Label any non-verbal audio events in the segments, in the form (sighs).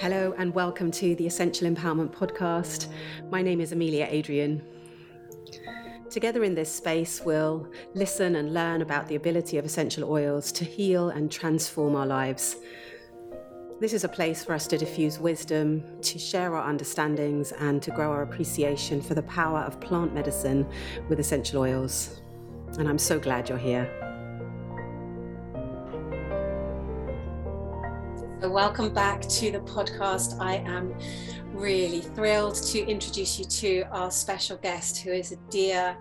Hello, and welcome to the Essential Empowerment Podcast. My name is Amelia Adrian. Together in this space, we'll listen and learn about the ability of essential oils to heal and transform our lives. This is a place for us to diffuse wisdom, to share our understandings, and to grow our appreciation for the power of plant medicine with essential oils. And I'm so glad you're here. Welcome back to the podcast. I am really thrilled to introduce you to our special guest, who is a dear,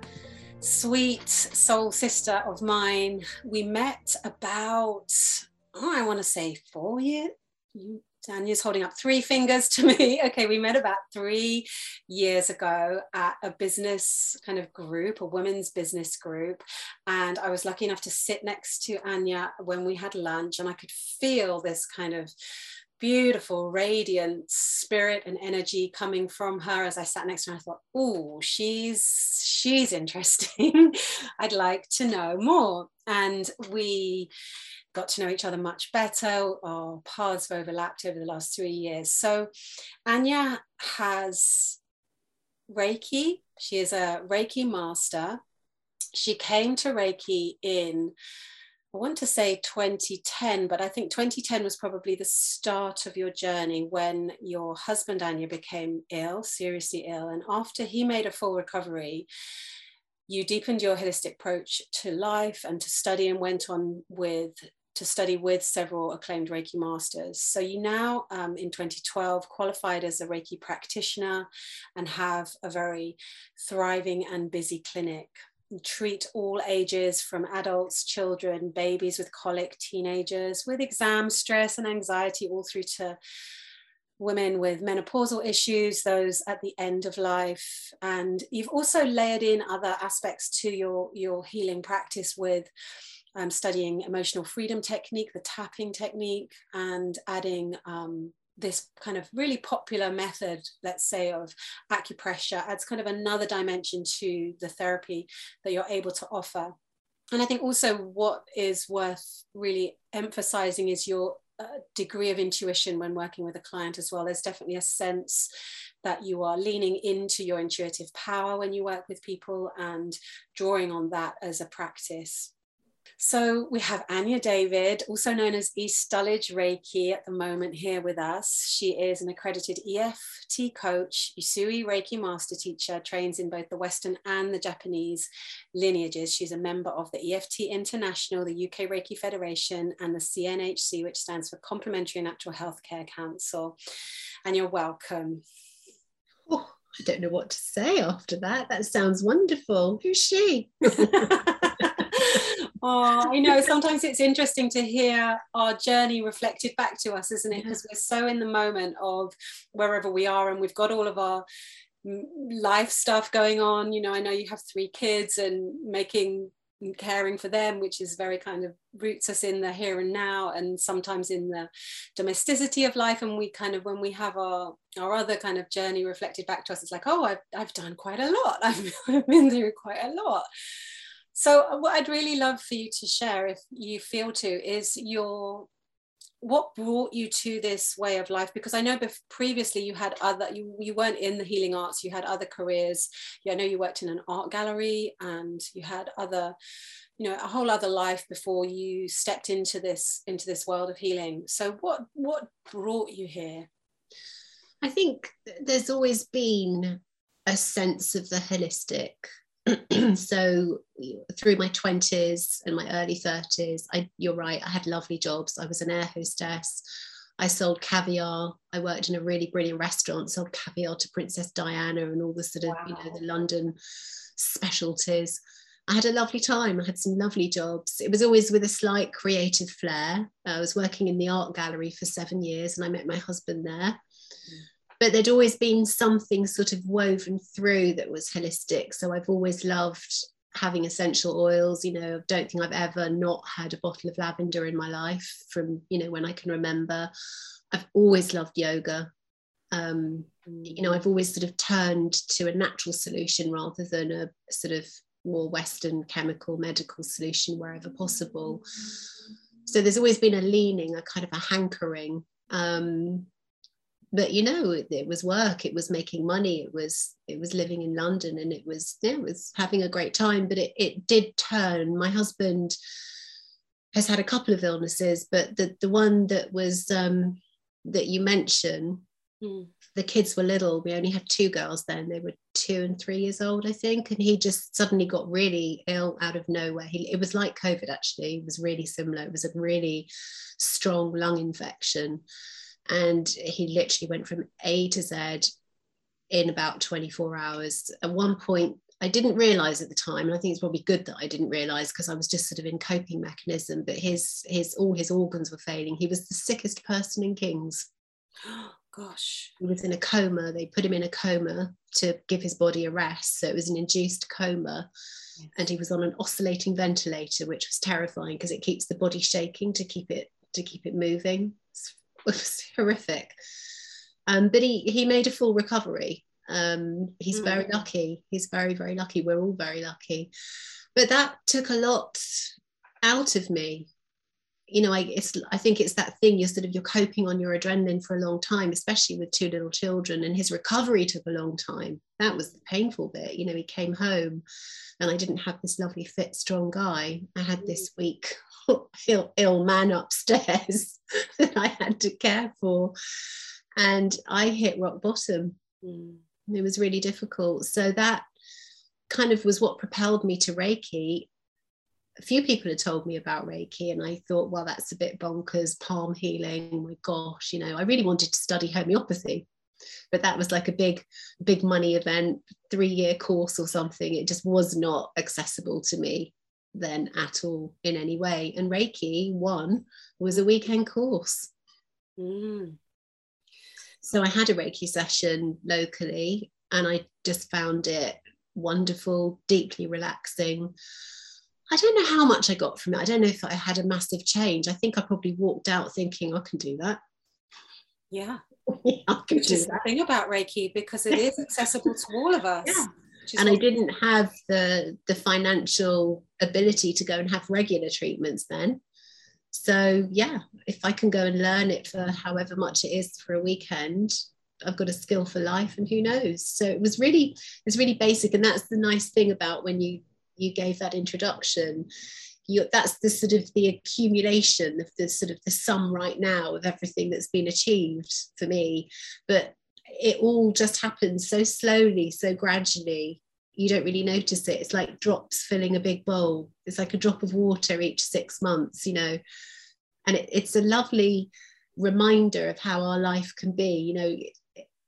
sweet soul sister of mine. We met about, oh, I want to say four years. Danya's holding up three fingers to me. (laughs) Okay, we met about three years ago at a business kind of group, a women's business group. And I was lucky enough to sit next to Anja when we had lunch, and I could feel this kind of beautiful, radiant spirit and energy coming from her as I sat next to her. I thought, oh, she's she's interesting. (laughs) I'd like to know more. And we got to know each other much better. Our paths have overlapped over the last three years. So Anja has Reiki. She is a Reiki master. She came to Reiki in, I want to say 2010, but I think 2010 was probably the start of your journey when your husband, Anja, became ill, seriously ill. And after he made a full recovery, you deepened your holistic approach to life and to study and went on with to study with several acclaimed Reiki masters. So you now, um, in 2012, qualified as a Reiki practitioner and have a very thriving and busy clinic. You treat all ages from adults, children, babies with colic, teenagers with exam stress and anxiety, all through to women with menopausal issues, those at the end of life. And you've also layered in other aspects to your, your healing practice with um, studying emotional freedom technique, the tapping technique, and adding um, this kind of really popular method, let's say, of acupressure adds kind of another dimension to the therapy that you're able to offer. And I think also what is worth really emphasizing is your uh, degree of intuition when working with a client as well. There's definitely a sense that you are leaning into your intuitive power when you work with people and drawing on that as a practice. So we have Anja David, also known as East Dulwich Reiki at the moment here with us. She is an accredited EFT coach, Usui Reiki master teacher, trains in both the Western and the Japanese lineages. She's a member of the EFT International, the UK Reiki Federation, and the CNHC, which stands for Complementary Natural Healthcare Council. And you're welcome. Oh, I don't know what to say after that. That sounds wonderful. Who's she? (laughs) oh, I know. (laughs) Sometimes it's interesting to hear our journey reflected back to us, isn't it? Because we're so in the moment of wherever we are, and we've got all of our life stuff going on. You know, I know you have three kids and making caring for them, which is very kind of roots us in the here and now, and sometimes in the domesticity of life. And we kind of, when we have our our other kind of journey reflected back to us, it's like, oh, I've I've done quite a lot. (laughs) I've, I've been through quite a lot. So uh, what I'd really love for you to share, if you feel to, is your what brought you to this way of life? Because i know bef- previously you had other you, you weren't in the healing arts you had other careers. Yeah, i know you worked in an art gallery and you had other you know a whole other life before you stepped into this into this world of healing. So what what brought you here? I think there's always been a sense of the holistic (clears throat) so through my 20s and my early 30s I, you're right i had lovely jobs. I was an air hostess. I sold caviar. I worked in a really brilliant restaurant sold caviar to princess diana and all the sort of wow. you know the london specialties. I had a lovely time. I had some lovely jobs. It was always with a slight creative flair. I was working in the art gallery for seven years and i met my husband there. Mm but there'd always been something sort of woven through that was holistic. So I've always loved having essential oils. You know, I don't think I've ever not had a bottle of lavender in my life from, you know, when I can remember. I've always loved yoga. Um, you know, I've always sort of turned to a natural solution rather than a sort of more Western chemical medical solution wherever possible. So there's always been a leaning, a kind of a hankering. Um, but you know it, it, was work it was making money it was it was living in london and it was yeah it was having a great time but it, it did turn. My husband has had a couple of illnesses but the the one that was um that you mentioned mm. the kids were little. We only had two girls then. They were two and three years old i think. And he just suddenly got really ill out of nowhere. He, it was like covid actually. It was really similar. It was a really strong lung infection and he literally went from A to Z in about 24 hours. At one point, I didn't realize at the time, and I think it's probably good that I didn't realize because I was just sort of in coping mechanism. But his his all his organs were failing. He was the sickest person in Kings. (gasps) Gosh, he was in a coma. They put him in a coma to give his body a rest. So it was an induced coma, and he was on an oscillating ventilator, which was terrifying because it keeps the body shaking to keep it to keep it moving (laughs) was horrific. Um, but he he made a full recovery. Um, he's mm. very lucky. He's very very lucky. We're all very lucky. But that took a lot out of me. You know, I it's I think it's that thing you're sort of you're coping on your adrenaline for a long time, especially with two little children. And his recovery took a long time. That was the painful bit. You know, he came home, and I didn't have this lovely fit strong guy. I had this mm. weak Ill, Ill man upstairs (laughs) that I had to care for. And I hit rock bottom. Mm. It was really difficult. So that kind of was what propelled me to Reiki. A few people had told me about Reiki, and I thought, well, that's a bit bonkers, palm healing. Oh my gosh, you know, I really wanted to study homeopathy, but that was like a big, big money event, three year course or something. It just was not accessible to me then at all in any way. And Reiki, one, was a weekend course. Mm. So I had a Reiki session locally and I just found it wonderful, deeply relaxing. I don't know how much I got from it. I don't know if I had a massive change. I think I probably walked out thinking I can do that. Yeah. yeah (laughs) I can Which do is that. the thing about Reiki because it is accessible to all of us. Yeah and I didn't have the the financial ability to go and have regular treatments then. So yeah, if I can go and learn it for however much it is for a weekend, I've got a skill for life, and who knows? So it was really it's really basic, and that's the nice thing about when you you gave that introduction. You, that's the sort of the accumulation of the sort of the sum right now of everything that's been achieved for me but it all just happens so slowly, so gradually. You don't really notice it. It's like drops filling a big bowl. It's like a drop of water each six months, you know. And it, it's a lovely reminder of how our life can be. You know,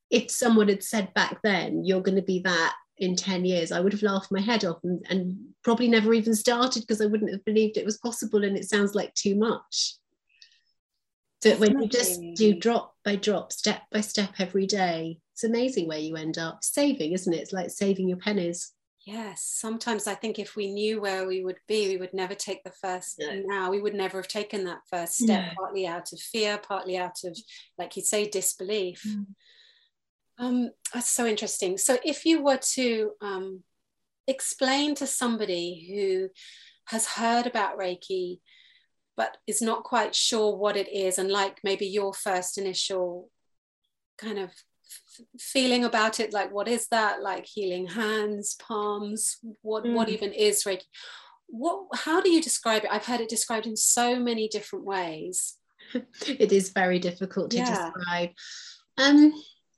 if someone had said back then, you're going to be that in 10 years, I would have laughed my head off and, and probably never even started because I wouldn't have believed it was possible. And it sounds like too much. But when you just do drop by drop, step by step every day, it's amazing where you end up saving, isn't it? It's like saving your pennies. Yes, sometimes I think if we knew where we would be, we would never take the first no. now. We would never have taken that first step, no. partly out of fear, partly out of, like you say, disbelief. Mm. Um, that's so interesting. So, if you were to um, explain to somebody who has heard about Reiki, but is not quite sure what it is. And like maybe your first initial kind of feeling about it like what is that? Like healing hands palms what mm. what even is reiki? What how do you describe it? I've heard it described in so many different ways. (laughs) It is very difficult to yeah. describe. Um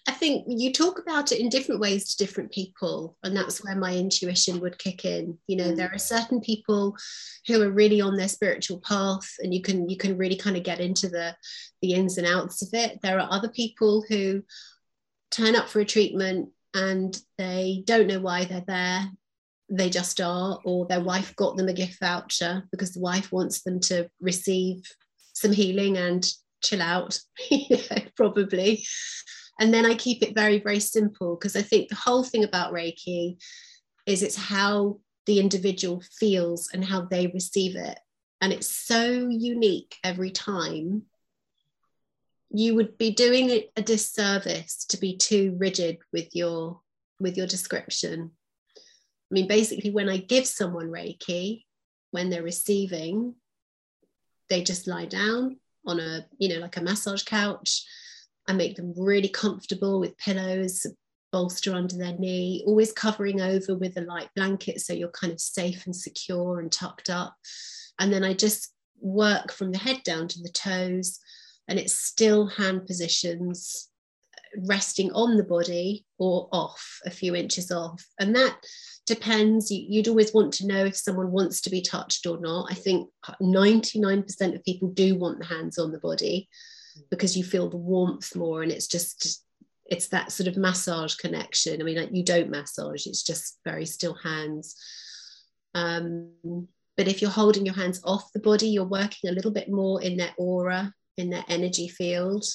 I think you talk about it in different ways to different people, and that's where my intuition would kick in. You know, there mm. are certain people who are really on their spiritual path, and you can you can really kind of get into the the ins and outs of it. There are other people who turn up for a treatment and they don't know why they're there. They just are, or their wife got them a gift voucher because the wife wants them to receive some healing and chill out, (laughs) you know, probably. And then I keep it very, very simple because I think the whole thing about Reiki is it's how the individual feels and how they receive it. And it's so unique every time. You would be doing it a disservice to be too rigid with your with your description. I mean, basically, when I give someone Reiki, when they're receiving, they just lie down on a, you know, like a massage couch I make them really comfortable with pillows, bolster under their knee, always covering over with a light blanket so you're kind of safe and secure and tucked up. And then I just work from the head down to the toes, and it's still hand positions resting on the body or off a few inches off. And that depends. You'd always want to know if someone wants to be touched or not. I think 99% of people do want the hands on the body because you feel the warmth more and it's just it's that sort of massage connection. I mean like you don't massage it's just very still hands. Um, but if you're holding your hands off the body you're working a little bit more in their aura in their energy field.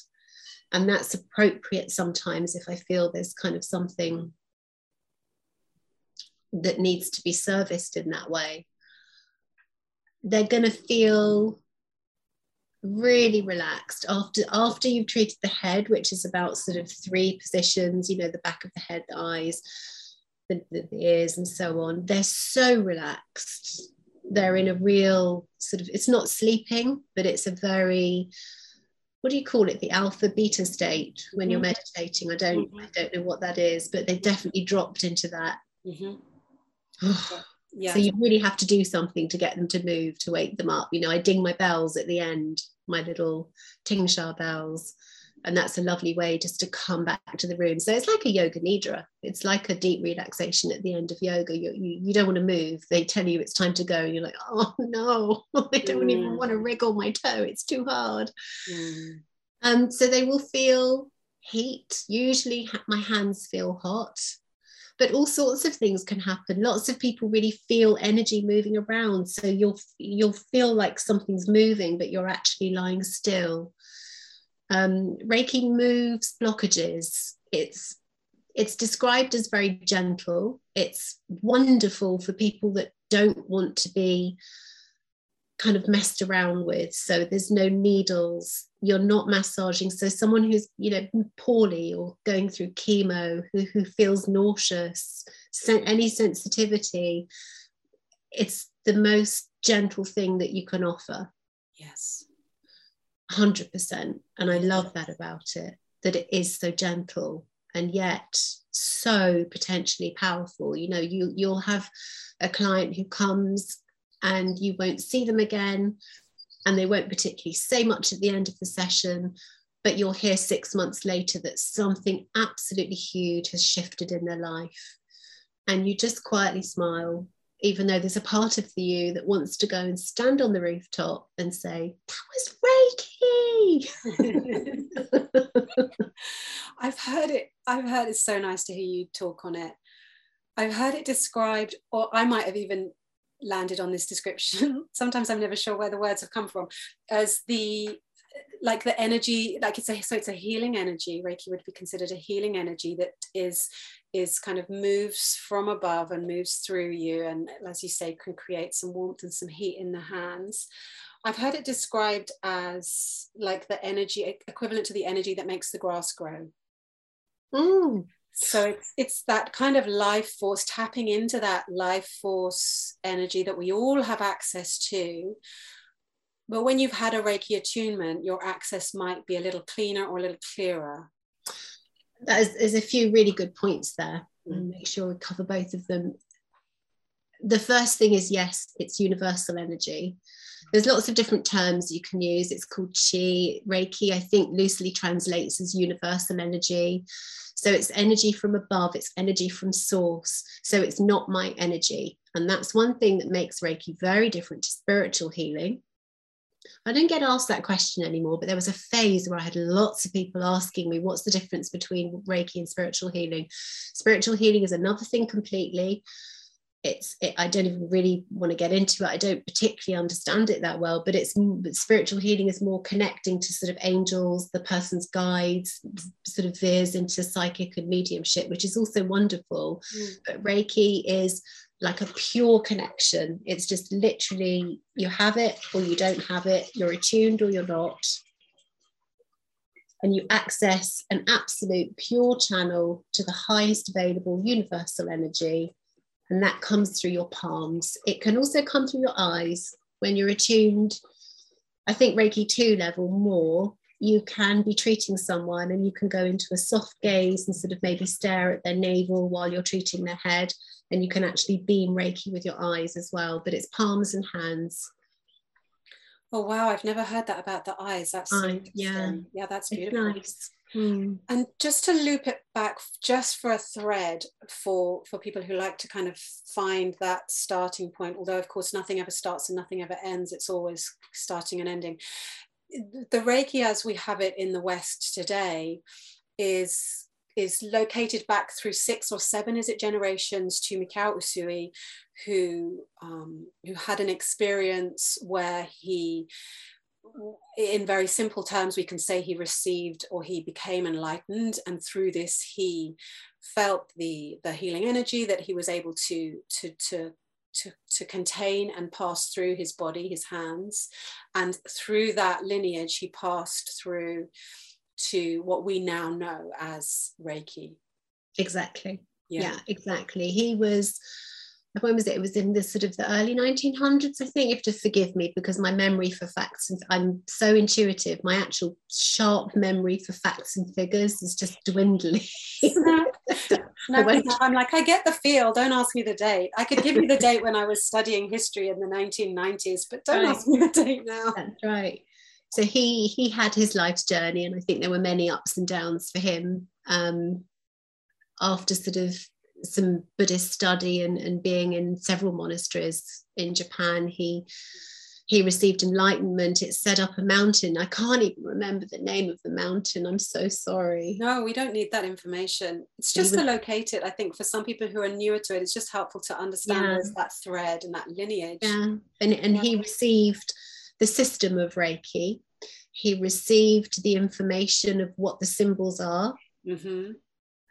And that's appropriate sometimes if i feel there's kind of something that needs to be serviced in that way. They're going to feel really relaxed after after you've treated the head which is about sort of three positions you know the back of the head the eyes the, the, ears and so on they're so relaxed they're in a real sort of it's not sleeping but it's a very what do you call it the alpha beta state when you're mm-hmm. meditating i don't mm-hmm. i don't know what that is but they definitely dropped into that mm-hmm. (sighs) yeah. So you really have to do something to get them to move to wake them up. You know, I ding my bells at the end, my little Tingsha bells. And that's a lovely way just to come back to the room. So it's like a yoga nidra. It's like a deep relaxation at the end of yoga. You, you, you don't want to move. They tell you it's time to go. And you're like, oh no, (laughs) I don't mm. even want to wriggle my toe. It's too hard. Mm. Um, so they will feel heat. Usually my hands feel hot but all sorts of things can happen. Lots of people really feel energy moving around. So you'll you'll feel like something's moving but you're actually lying still. Um, reiki moves blockages. It's it's described as very gentle. It's wonderful for people that don't want to be kind of messed around with. So there's no needles. You're not massaging. So someone who's you know poorly or going through chemo who, who feels nauseous any sensitivity it's the most gentle thing that you can offer. Yes. 100% and i love that about it that it is so gentle and yet so potentially powerful. You know you you'll have a client who comes and you won't see them again and they won't particularly say much at the end of the session but you'll hear six months later that something absolutely huge has shifted in their life. And you just quietly smile even though there's a part of the you that wants to go and stand on the rooftop and say that was reiki! (laughs) I've heard it i've heard it's so nice to hear you talk on it. I've heard it described or i might have even landed on this description. (laughs) Sometimes i'm never sure where the words have come from. As the like the energy like it's a so it's a healing energy. Reiki would be considered a healing energy that is is kind of moves from above and moves through you and as you say can create some warmth and some heat in the hands. I've heard it described as like the energy equivalent to the energy that makes the grass grow. Mm so it's, it's that kind of life force tapping into that life force energy that we all have access to. But when you've had a reiki attunement your access might be a little cleaner or a little clearer. There's, there's a few really good points there. Mm. make sure we cover both of them. The first thing is yes it's universal energy there's lots of different terms you can use it's called chi reiki i think loosely translates as universal energy so it's energy from above, it's energy from source. So it's not my energy. And that's one thing that makes Reiki very different to spiritual healing. I don't get asked that question anymore, but there was a phase where I had lots of people asking me, what's the difference between Reiki and spiritual healing? Spiritual healing is another thing completely it's it, i don't even really want to get into it. I don't particularly understand it that well but it's spiritual healing is more connecting to sort of angels the person's guides sort of veers into psychic and mediumship which is also wonderful. Mm. but reiki is like a pure connection. It's just literally you have it or you don't have it you're attuned or you're not. And you access an absolute pure channel to the highest available universal energy and that comes through your palms. It can also come through your eyes. When you're attuned. I think Reiki 2 level more, you can be treating someone and you can go into a soft gaze and sort of maybe stare at their navel while you're treating their head. And you can actually beam reiki with your eyes as well but it's palms and hands. Oh wow. I've never heard that about the eyes. That's I, yeah. yeah that's beautiful. nice. Hmm. And just to loop it back, just for a thread for for people who like to kind of find that starting point. Although of course nothing ever starts and nothing ever ends. It's always starting and ending the Reiki as we have it in the West today is is located back through six or seven, is it generations to Mikao Usui, who um, who had an experience where he, in very simple terms, we can say he received or he became enlightened, and through this he felt the the healing energy that he was able to to to to, to contain and pass through his body, his hands. And through that lineage, he passed through to what we now know as Reiki. Exactly. Yeah, yeah exactly. He was when was it? It was in the sort of the early 1900s, I think. You have to forgive me because my memory for facts and I'm so intuitive. My actual sharp memory for facts and figures is just dwindling. (laughs) no, I'm like, I get the feel. Don't ask me the date. I could give you the date when I was studying history in the 1990s, but don't right. ask me the date now. That's right. So he he had his life's journey, and I think there were many ups and downs for him. Um, after sort of some Buddhist study and, and being in several monasteries in Japan, he he received enlightenment. It set up a mountain. I can't even remember the name of the mountain. I'm so sorry. No, we don't need that information. It's just to locate it. I think for some people who are newer to it, it's just helpful to understand yeah. that thread and that lineage. Yeah. And, and yeah. he received the system of Reiki. He received the information of what the symbols are. Mm-hmm.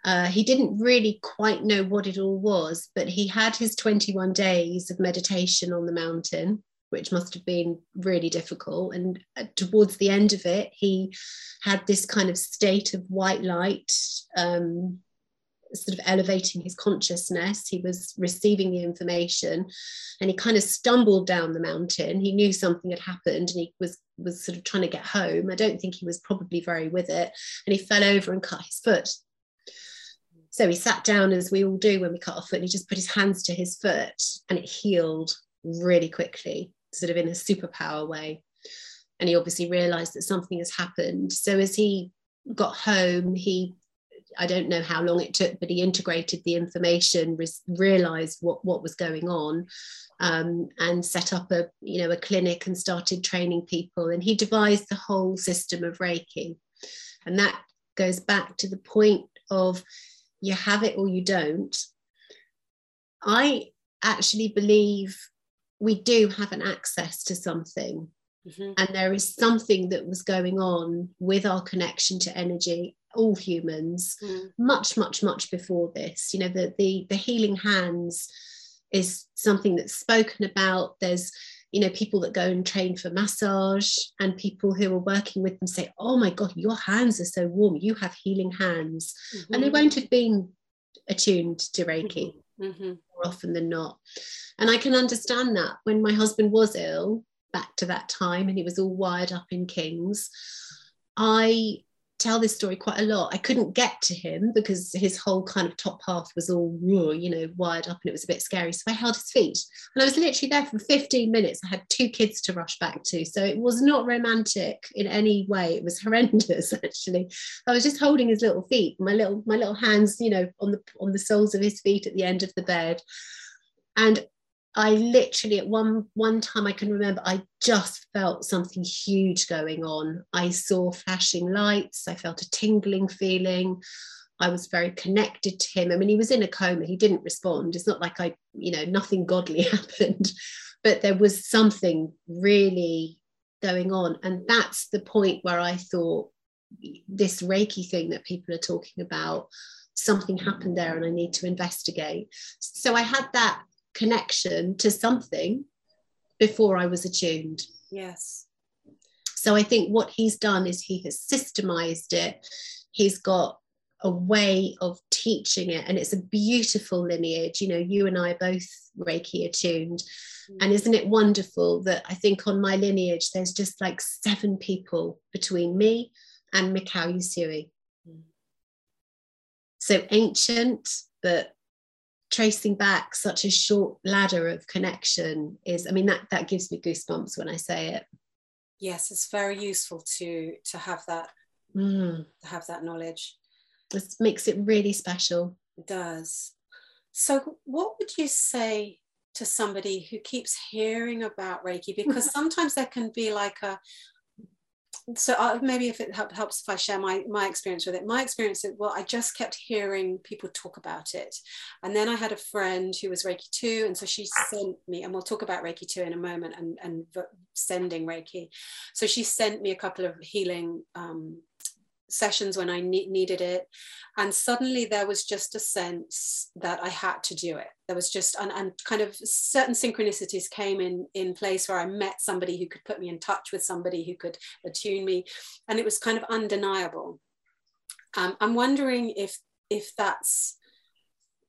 Uh, he didn't really quite know what it all was, but he had his 21 days of meditation on the mountain, which must have been really difficult. And uh, towards the end of it, he had this kind of state of white light, um, sort of elevating his consciousness. He was receiving the information and he kind of stumbled down the mountain. He knew something had happened and he was was sort of trying to get home. I don't think he was probably very with it. And he fell over and cut his foot. So he sat down as we all do when we cut our foot, and he just put his hands to his foot, and it healed really quickly, sort of in a superpower way. And he obviously realized that something has happened. So as he got home, he I don't know how long it took, but he integrated the information, realized what, what was going on, um, and set up a you know a clinic and started training people. And he devised the whole system of Reiki, and that goes back to the point of you have it or you don't. I actually believe we do have an access to something. Mm-hmm. And there is something that was going on with our connection to energy, all humans, mm. much, much, much before this. You know, the, the the healing hands is something that's spoken about. There's you know people that go and train for massage and people who are working with them say oh my god your hands are so warm you have healing hands mm-hmm. and they won't have been attuned to reiki mm-hmm. mm-hmm. more often than not and i can understand that when my husband was ill back to that time and he was all wired up in kings i tell this story quite a lot. I couldn't get to him because his whole kind of top half was all, you know, wired up and it was a bit scary. So I held his feet and I was literally there for 15 minutes. I had two kids to rush back to. So it was not romantic in any way. It was (laughs) horrendous, actually. I was just holding his little feet, my little, my little hands, you know, on the on the soles of his feet at the end of the bed. And I literally at one one time I can remember I just felt something huge going on. I saw flashing lights, I felt a tingling feeling. I was very connected to him. I mean, he was in a coma, he didn't respond. It's not like I, you know, nothing godly (laughs) happened, but there was something really going on. And that's the point where I thought this Reiki thing that people are talking about, something happened there and I need to investigate. So I had that connection to something before I was attuned. Yes. So I think what he's done is he has systemized it. He's got a way of teaching it and it's a beautiful lineage you know you and i both reiki attuned mm. and isn't it wonderful that i think on my lineage there's just like seven people between me and mikao usui mm. so ancient but tracing back such a short ladder of connection is i mean that that gives me goosebumps when i say it. Yes it's very useful to to have that mm. to have that knowledge. This makes it really special. It does. So what would you say to somebody who keeps hearing about reiki? Because (laughs) sometimes there can be like a so uh, maybe if it help, helps if I share my my experience with it. My experience, is well, I just kept hearing people talk about it, and then I had a friend who was Reiki two, and so she sent me, and we'll talk about Reiki two in a moment, and and sending Reiki. So she sent me a couple of healing um, sessions when I ne- needed it. And suddenly there was just a sense that I had to do it. There was just, and, and kind of certain synchronicities came in, in place where I met somebody who could put me in touch with somebody who could attune me. And it was kind of undeniable. Um, I'm wondering if, if that's,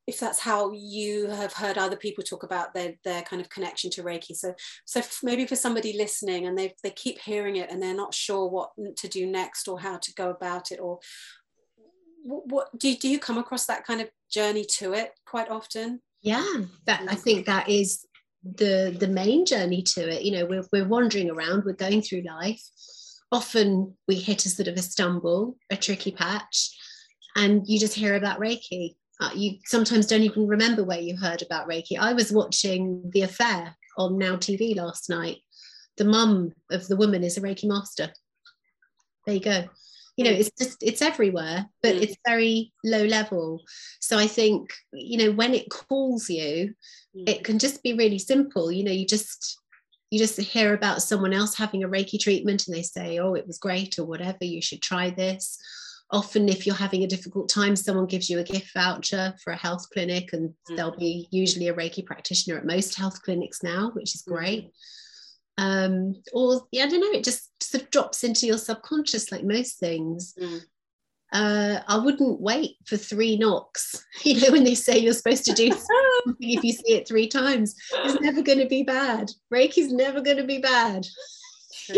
if that's how you have heard other people talk about their their kind of connection to reiki. So so maybe for somebody listening and they they keep hearing it and they're not sure what to do next or how to go about it or what, what do, you, do you come across that kind of journey to it quite often? Yeah that i think that is the the main journey to it. You know we're, we're wandering around we're going through life. Often we hit a sort of a stumble a tricky patch and you just hear about reiki uh, you sometimes don't even remember where you heard about Reiki. I was watching The Affair on Now TV last night. The mum of the woman is a Reiki master. There you go. You know, it's just it's everywhere, but it's very low level. So I think, you know, when it calls you, mm. it can just be really simple. You know, you just you just hear about someone else having a Reiki treatment and they say, oh, it was great or whatever, you should try this often if you're having a difficult time someone gives you a gift voucher for a health clinic and mm-hmm. there'll be usually a reiki practitioner at most health clinics now which is great mm-hmm. um, or yeah i don't know it just sort of drops into your subconscious like most things mm. uh, I wouldn't wait for three knocks. (laughs) You know, when they say you're supposed to do (laughs) something, if you see it three times, it's never going to be bad. Reiki's never going to be bad. (laughs)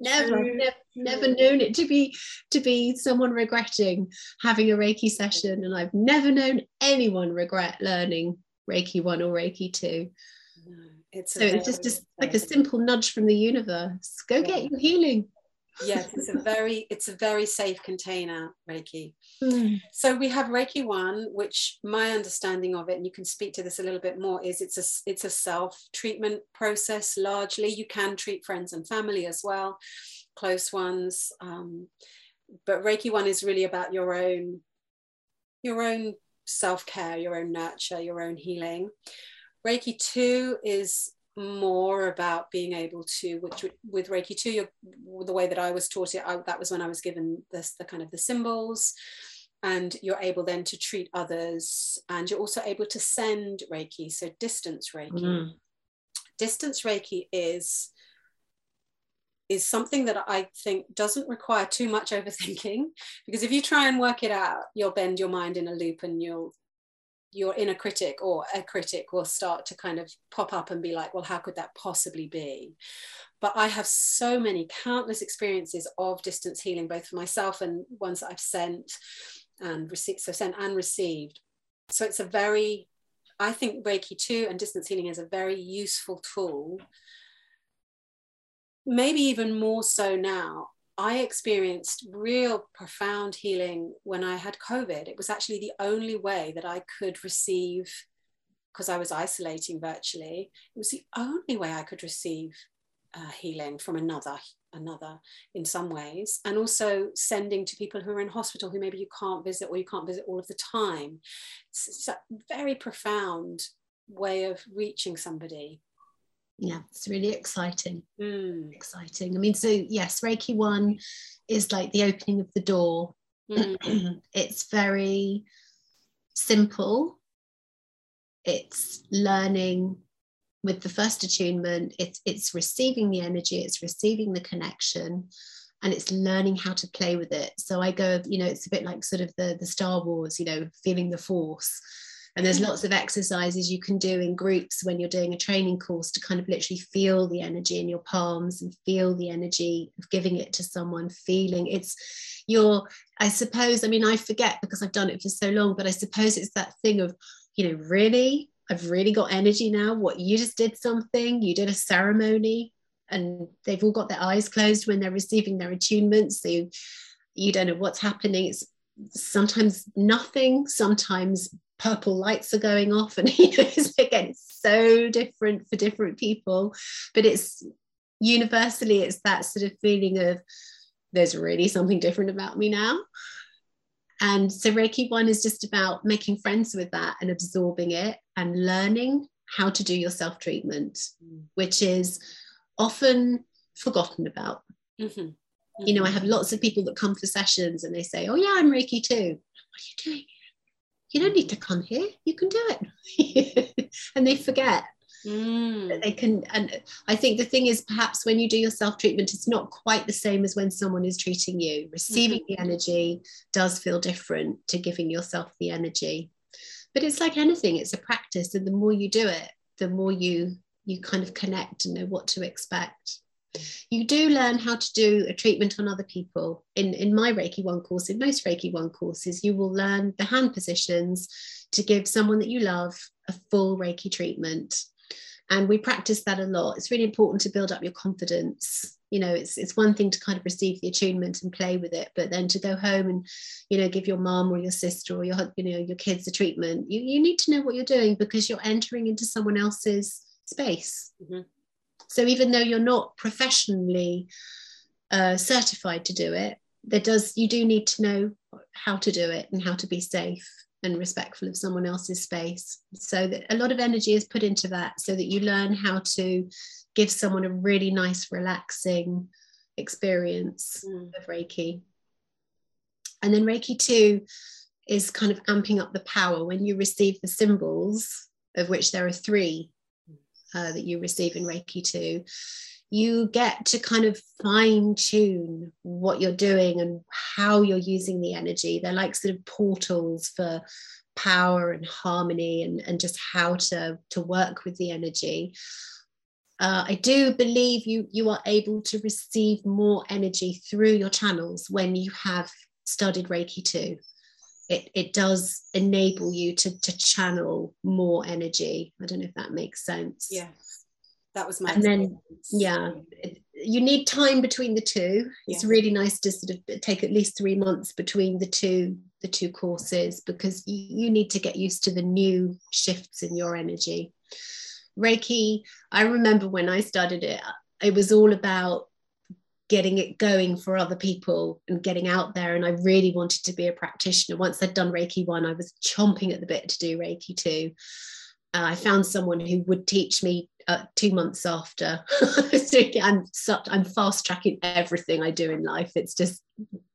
never, never, never known it to be to be someone regretting having a Reiki session, and I've never known anyone regret learning Reiki one or Reiki two. No, it's so it's just, just like a simple nudge from the universe. Go yeah. get your healing yes it's a very it's a very safe container reiki mm. so we have reiki one which my understanding of it and you can speak to this a little bit more is it's a it's a self treatment process largely you can treat friends and family as well close ones um, but reiki one is really about your own your own self-care your own nurture your own healing reiki 2 is more about being able to which with reiki 2 you're, the way that i was taught it I, that was when i was given this the kind of the symbols and you're able then to treat others and you're also able to send reiki so distance reiki mm. distance reiki is is something that i think doesn't require too much overthinking because if you try and work it out you'll bend your mind in a loop and you'll your inner critic or a critic will start to kind of pop up and be like, well, how could that possibly be? But I have so many countless experiences of distance healing, both for myself and ones that I've sent and received, so sent and received. So it's a very, I think Reiki 2 and distance healing is a very useful tool. Maybe even more so now I experienced real profound healing when I had COVID. It was actually the only way that I could receive, because I was isolating virtually, it was the only way I could receive uh, healing from another, another in some ways, and also sending to people who are in hospital who maybe you can't visit or you can't visit all of the time. It's, it's a very profound way of reaching somebody yeah it's really exciting. Mm. exciting. I mean so yes reiki one is like the opening of the door. Mm. (clears throat) it's very simple. It's learning with the first attunement. It's it's receiving the energy it's receiving the connection and it's learning how to play with it. So i go you know it's a bit like sort of the the star wars you know feeling the force and there's lots of exercises you can do in groups when you're doing a training course to kind of literally feel the energy in your palms and feel the energy of giving it to someone, feeling it's your, I suppose, I mean, I forget because I've done it for so long, but I suppose it's that thing of, you know, really, I've really got energy now. What you just did something, you did a ceremony, and they've all got their eyes closed when they're receiving their attunements. So you, you don't know what's happening. It's sometimes nothing, sometimes purple lights are going off and (laughs) you know again it's so different for different people but it's universally it's that sort of feeling of there's really something different about me now and so reiki one is just about making friends with that and absorbing it and learning how to do your self treatment mm. which is often forgotten about mm-hmm. You know i have lots of people that come for sessions and they say oh yeah i'm reiki too. What are you doing you don't need to come here. You can do it. (laughs) And they forget mm. that they can and i think the thing is perhaps when you do your self treatment it's not quite the same as when someone is treating you. Receiving mm-hmm. the energy does feel different to giving yourself the energy. But it's like anything it's a practice and the more you do it the more you you kind of connect and know what to expect you do learn how to do a treatment on other people. In, in my Reiki 1 course, in most Reiki 1 courses, you will learn the hand positions to give someone that you love a full Reiki treatment. And we practice that a lot. It's really important to build up your confidence. You know, it's it's one thing to kind of receive the attunement and play with it, but then to go home and, you know, give your mom or your sister or your you know your kids the treatment. You you need to know what you're doing because you're entering into someone else's space. Mm-hmm. So even though you're not professionally uh, certified to do it, there does you do need to know how to do it and how to be safe and respectful of someone else's space. So that a lot of energy is put into that so that you learn how to give someone a really nice, relaxing experience mm. of Reiki. And then Reiki 2 is kind of amping up the power when you receive the symbols, of which there are three uh, that you receive in Reiki 2, you get to kind of fine tune what you're doing and how you're using the energy. They're like sort of portals for power and harmony and, and just how to, to work with the energy. Uh, I do believe you you are able to receive more energy through your channels when you have studied Reiki 2 it, it does enable you to, to channel more energy. I don't know if that makes sense. Yeah, that was my. And then, yeah, it, you need time between the two. It's really nice to sort of take at least three months between the two the two courses because you, you need to get used to the new shifts in your energy. Reiki, I remember when I started it, it was all about getting it going for other people and getting out there. And I really wanted to be a practitioner. Once I'd done Reiki one, I was chomping at the bit to do Reiki two. Uh, I found someone who would teach me uh, two months after. (laughs) I'm such, I'm fast tracking everything I do in life. It's just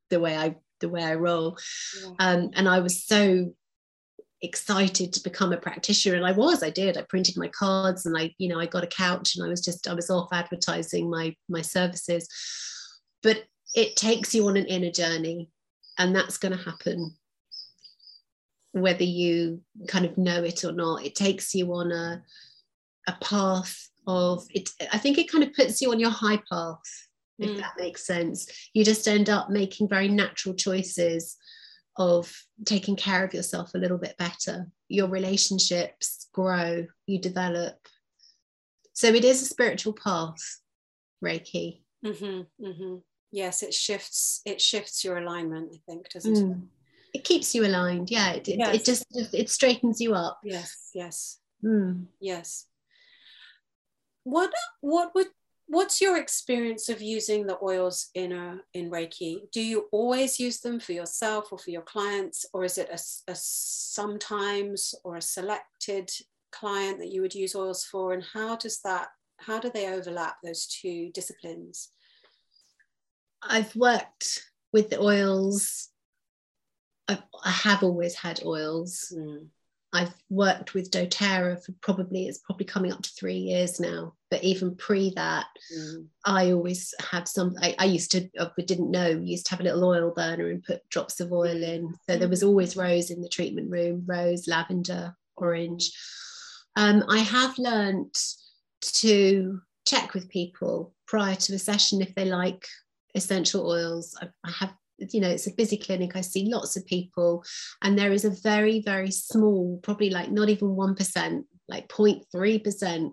the way I the way I roll. Yeah. Um, and I was so excited to become a practitioner and I was I did. I printed my cards and I you know I got a couch and I was just I was off advertising my my services. But it takes you on an inner journey and that's going to happen whether you kind of know it or not. It takes you on a a path of it I think it kind of puts you on your high path if mm. that makes sense. You just end up making very natural choices of taking care of yourself a little bit better. Your relationships grow, you develop. So it is a spiritual path, Reiki. Mm-hmm, mm-hmm. Yes, it shifts. It shifts your alignment. I think, doesn't mm. it? It keeps you aligned. Yeah, it, yes. it, it just it straightens you up. Yes, yes, mm. yes. What what would what's your experience of using the oils in a in reiki? Do you always use them for yourself or for your clients or is it a, a, sometimes or a selected client that you would use oils for? And how does that how do they overlap those two disciplines? I've worked with the oils. I've, i have always had oils. Mm. I've worked with doTERRA for probably it's probably coming up to three years now. But even pre that, mm. I always have some. I, I used to, I didn't know, used to have a little oil burner and put drops of oil in. So there was always rose in the treatment room, rose, lavender, orange. Um, I have learnt to check with people prior to a session if they like essential oils. I, I have you know it's a busy clinic i see lots of people and there is a very very small probably like not even 1% like 0.3%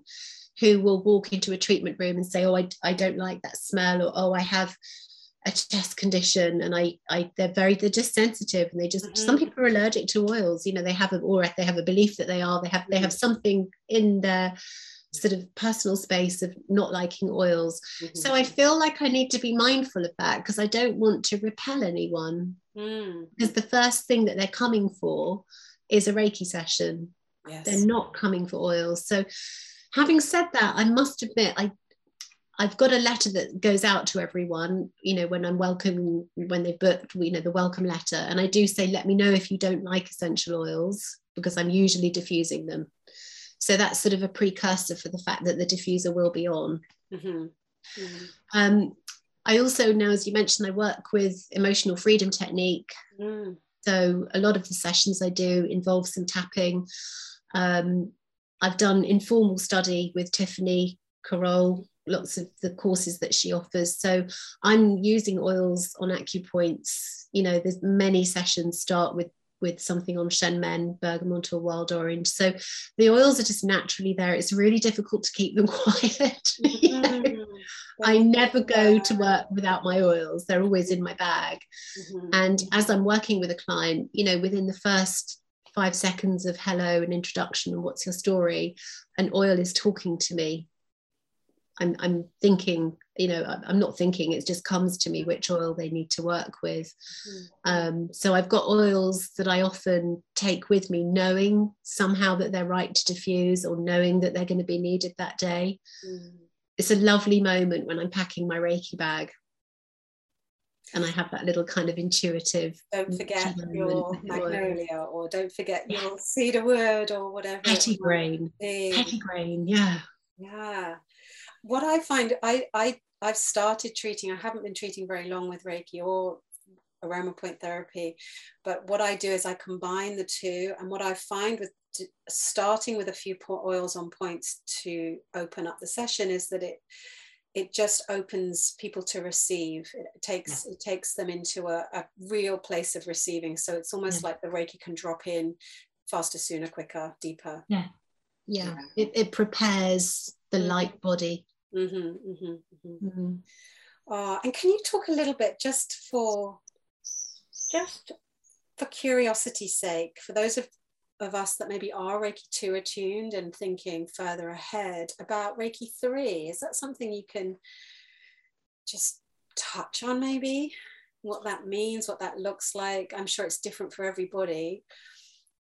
who will walk into a treatment room and say oh I, I don't like that smell or oh i have a chest condition and I, I they're very they're just sensitive and they just mm-hmm. some people are allergic to oils you know they have a or they have a belief that they are they have they have mm-hmm. something in their sort of personal space of not liking oils. Mm-hmm. So I feel like I need to be mindful of that because I don't want to repel anyone. Mm. Because the first thing that they're coming for is a Reiki session. Yes. They're not coming for oils. So having said that, I must admit I I've got a letter that goes out to everyone, you know, when I'm welcome, when they've booked, you know, the welcome letter. And I do say, let me know if you don't like essential oils because I'm usually diffusing them. So that's sort of a precursor for the fact that the diffuser will be on. Mm-hmm. Mm-hmm. Um, I also now, as you mentioned, I work with emotional freedom technique. Mm. So a lot of the sessions I do involve some tapping. Um, I've done informal study with Tiffany Carole, lots of the courses that she offers. So I'm using oils on acupoints. You know, there's many sessions start with with something on Shen bergamot or wild orange. So the oils are just naturally there. It's really difficult to keep them (laughs) quiet. mm-hmm. I never go to work without my oils. They're always in my bag. Mm-hmm. And as I'm working with a client, you know, within the first five seconds of hello and introduction and what's your story, an oil is talking to me. I'm, I'm thinking you know i'm not thinking it just comes to me which oil they need to work with mm. um, so i've got oils that i often take with me knowing somehow that they're right to diffuse or knowing that they're going to be needed that day mm. it's a lovely moment when i'm packing my reiki bag and I have that little kind of intuitive. Don't forget your magnolia, or don't forget your cedar wood, or whatever. Petitgrain. Petty grain, yeah. Yeah. What I find, I I I've started treating, I haven't been treating very long with Reiki or aroma point therapy, but what I do is I combine the two. And what I find with starting with a few oils on points to open up the session is that it it just opens people to receive it takes yeah. it takes them into a, a, real place of receiving so it's almost yeah. like the reiki can drop in faster sooner quicker deeper yeah yeah, yeah. It, it prepares the mm. light body Mm-hmm, mm-hmm, mm-hmm. mm-hmm. Uh, and can you talk a little bit just for just for curiosity's sake, for those of, of us that maybe are Reiki 2 attuned and thinking further ahead about Reiki 3, is that something you can just touch on maybe? What that means, what that looks like? I'm sure it's different for everybody.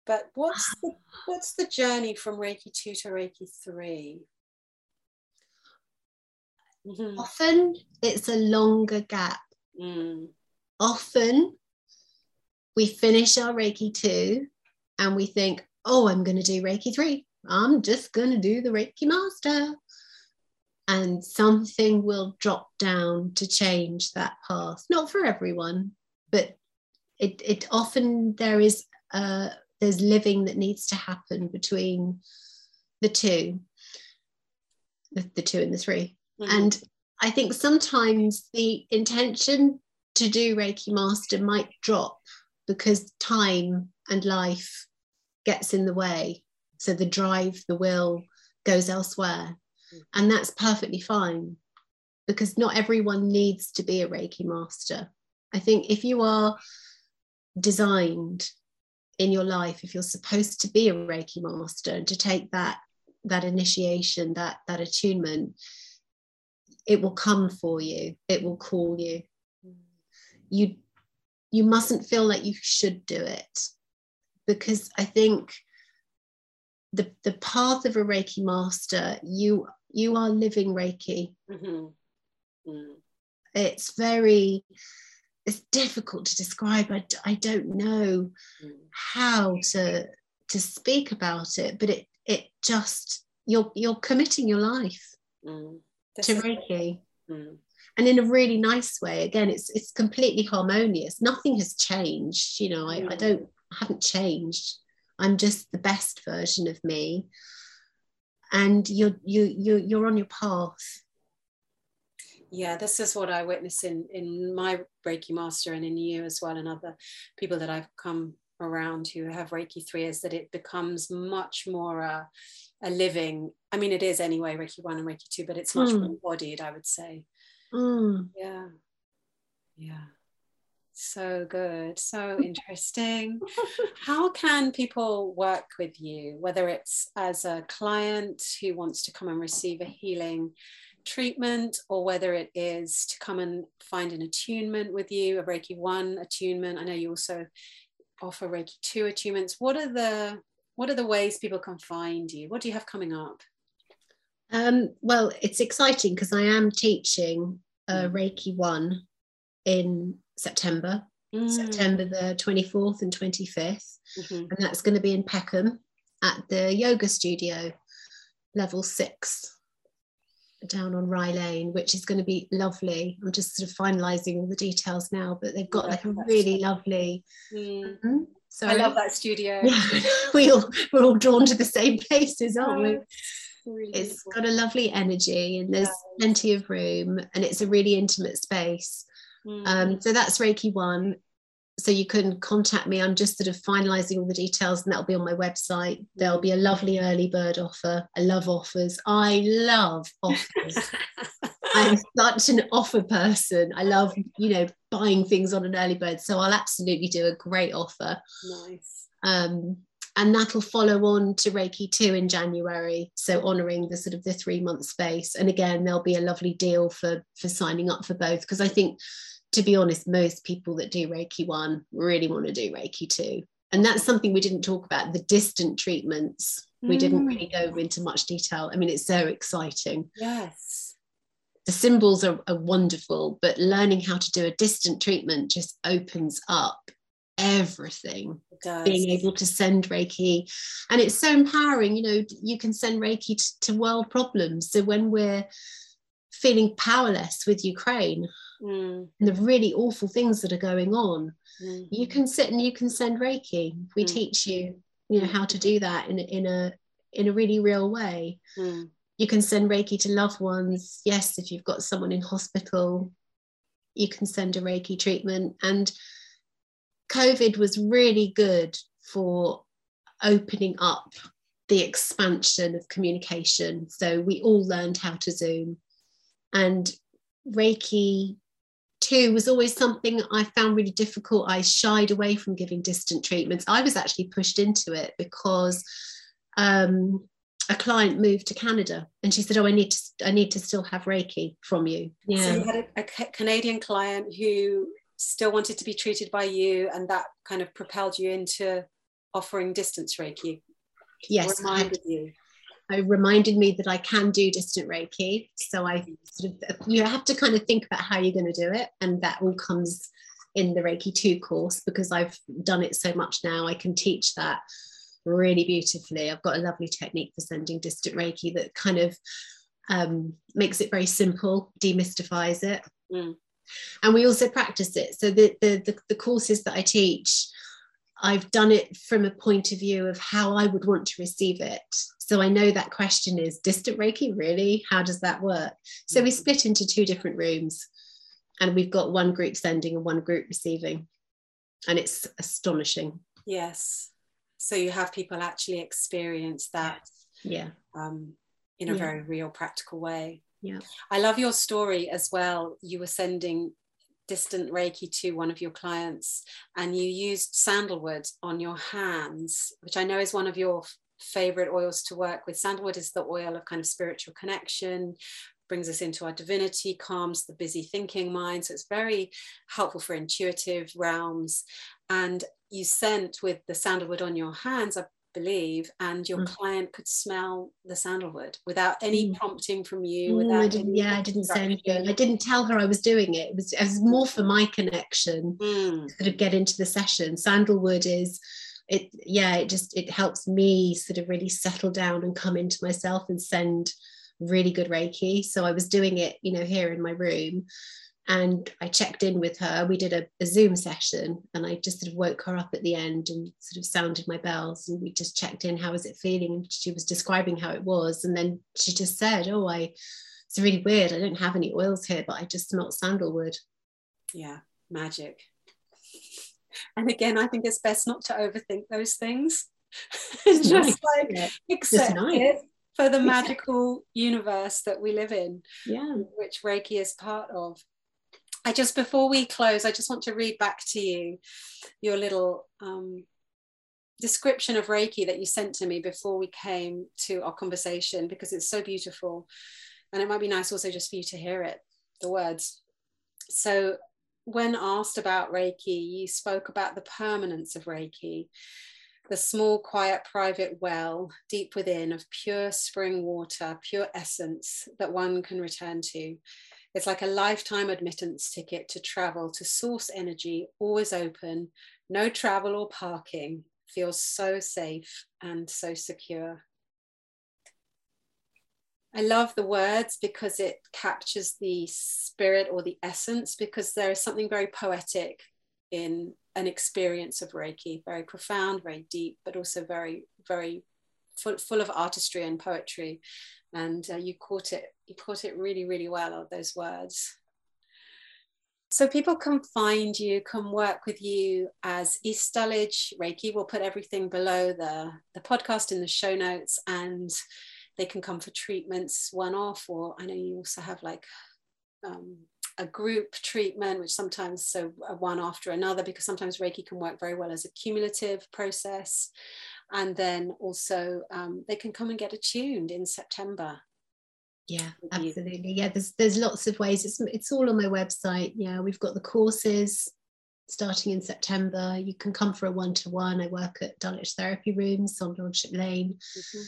But what's the, (sighs) what's the journey from Reiki 2 to Reiki 3? Mm-hmm. Often it's a longer gap. Mm. Often we finish our Reiki 2 and we think, oh, I'm going to do Reiki 3. I'm just going to do the Reiki Master. And something will drop down to change that path. Not for everyone, but it, it often there is uh, there's living that needs to happen between the two, the, the two and the 3 Mm-hmm. And I think sometimes the intention to do Reiki Master might drop because time and life gets in the way. So the drive, the will goes elsewhere. Mm-hmm. And that's perfectly fine because not everyone needs to be a Reiki Master. I think if you are designed in your life, if you're supposed to be a Reiki Master and to take that that initiation, that that attunement, it will come for you it will call you you you mustn't feel like you should do it because i think the the path of a reiki master you you are living reiki mm-hmm. mm. it's very it's difficult to describe i, I don't know mm. how to to speak about it, but it it just you're you're committing your life Mm. to Reiki. Mm. And in a really nice way. Again, it's it's completely harmonious. Nothing has changed. You know, I, I Mm. don't I haven't changed. I'm just the best version of me. And you're you you you're on your path. Yeah this is what i witness in in my reiki master and in you as well and other people that i've come around who have reiki 3 is that it becomes much more uh, a living i mean it is anyway reiki 1 and reiki 2 but it's much Mm. more embodied i would say. Mm. yeah. Yeah. So good. So interesting. (laughs) How can people work with you whether it's as a client who wants to come and receive a healing treatment or whether it is to come and find an attunement with you a reiki 1 attunement i know you also offer reiki 2 attunements what are the what are the ways people can find you what do you have coming up Um, well, it's exciting because I am teaching uh. Reiki 1 in September, Mm. September the 24th and 25th. Mhm. and that's going to be in Peckham at the yoga studio, level six, down on Rye Lane, which is going to be lovely. I'm just sort of finalising all the details now, but they've got Yeah, like a really lovely. Mm. Hmm? i love that studio (laughs) Yeah, we all we're all drawn to the same places, aren't we? Really It's beautiful. got a lovely energy, and there's plenty of room, and it's a really intimate space. Mm. Um, so that's Reiki one. So you can contact me. I'm just sort of finalising all the details, and that'll be on my website. There'll be a lovely early bird offer. I love offers. I love offers. (laughs) I'm such an offer person. I love, you know, buying things on an early bird. So I'll absolutely do a great offer. nice. Um, and that'll follow on to Reiki 2 in January. So honouring the sort of the three month space. And again, there'll be a lovely deal for for signing up for both. Because I think, to be honest, most people that do Reiki 1 really want to do Reiki 2. And that's something we didn't talk about, the distant treatments. We didn't Mm. really go into much detail. I mean, it's so exciting. Yes. The symbols are, are wonderful, but learning how to do a distant treatment just opens up everything being able to send Reiki. And it's so empowering, you know, you can send Reiki to, to world problems. So when we're feeling powerless with Ukraine Mm, and the really awful things that are going on, mm. you can sit and you can send Reiki. We Mm. teach you, you know, how to do that in, a- in a in a really real way. Mm. You can send Reiki to loved ones. Yes, if you've got someone in hospital, you can send a Reiki treatment. And COVID was really good for opening up the expansion of communication. So we all learned how to Zoom. And Reiki 2 was always something I found really difficult. I shied away from giving distant treatments. I was actually pushed into it because um, a client moved to Canada and she said, Oh, I need to I need to still have Reiki from you. So Yeah. you had a, a Canadian client who still wanted to be treated by you, and that kind of propelled you into offering distance Reiki. Yes. I had reminded you. It reminded me that I can do distant Reiki. So I sort of you have to kind of think about how you're going to do it, and that all comes in the Reiki 2 course because I've done it so much now. I can teach that really beautifully. I've got a lovely technique for sending distant Reiki that kind of um, makes it very simple, demystifies it. Mm. And we also practice it. So the, the the the courses that I teach, I've done it from a point of view of how I would want to receive it. So I know that question is distant Reiki, really? How does that work? So we split into two different rooms and we've got one group sending and one group receiving. And it's astonishing. Yes. So you have people actually experience that Yeah. um, in a Yeah. very real, practical way. Yeah. I love your story as well. You were sending distant Reiki to one of your clients and you used sandalwood on your hands, which I know is one of your favorite oils to work with. Sandalwood is the oil of kind of spiritual connection, brings us into our divinity, calms the busy thinking mind. So it's very helpful for intuitive realms. And you sent with the sandalwood on your hands, believe, and your Mm. client could smell the sandalwood without any Mm. prompting from you. Without I didn't, yeah, I didn't say anything. I didn't tell her I was doing it. It was, it was more for my connection. Mm, sort of get into the session. Sandalwood is it yeah it just it helps me sort of really settle down and come into myself and send really good reiki so i was doing it you know here in my room and I checked in with her. We did a, a, Zoom session, and I just sort of woke her up at the end and sort of sounded my bells, and we just checked in. How was it feeling? And she was describing how it was, and then she just said, "Oh, I it's really weird. I don't have any oils here, but I just smelt sandalwood." Yeah, magic. And again, I think it's best not to overthink those things. (laughs) just nice, like accept nice. it for the magical universe that we live in, yeah, which Reiki is part of. I just before we close, I just want to read back to you your little um, description of Reiki that you sent to me before we came to our conversation because it's so beautiful, and it might be nice also just for you to hear it, the words. So, when asked about Reiki, you spoke about the permanence of Reiki, the small, quiet, private well deep within of pure spring water, pure essence that one can return to it's like a lifetime admittance ticket to travel to source energy, always open, no travel or parking, feels so safe and so secure. I love the words because it captures the spirit or the essence, because there is something very poetic in an experience of Reiki, very profound, very deep, but also very, very full, full of artistry and poetry and uh, you caught it you caught it really really well those words. So people can find you can work with you as east dulwich reiki we'll put everything below the the podcast in the show notes and they can come for treatments one off or i know you also have like um, a group treatment, which sometimes so one after another, because sometimes Reiki can work very well as a cumulative process and then also um, they can come and get attuned in September. Yeah, absolutely. Yeah, there's there's lots of ways. It's it's all on my website. Yeah, we've got the courses starting in September. You can come for a one to one. I work at Dulwich Therapy Rooms on Lordship Lane. Mm-hmm.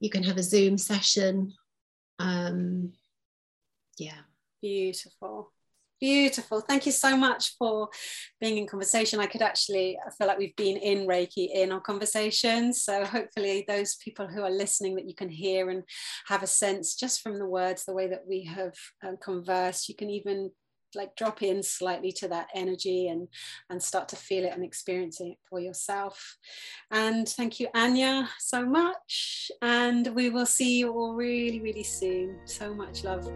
You can have a Zoom session. Um, yeah, beautiful. Beautiful. Thank you so much for being in conversation. I could actually I feel like we've been in Reiki in our conversation. So hopefully those people who are listening that you can hear and have a sense just from the words, the way that we have um, conversed, you can even like drop in slightly to that energy and and start to feel it and experience it for yourself and thank you Anja so much and we will see you all really really soon so much love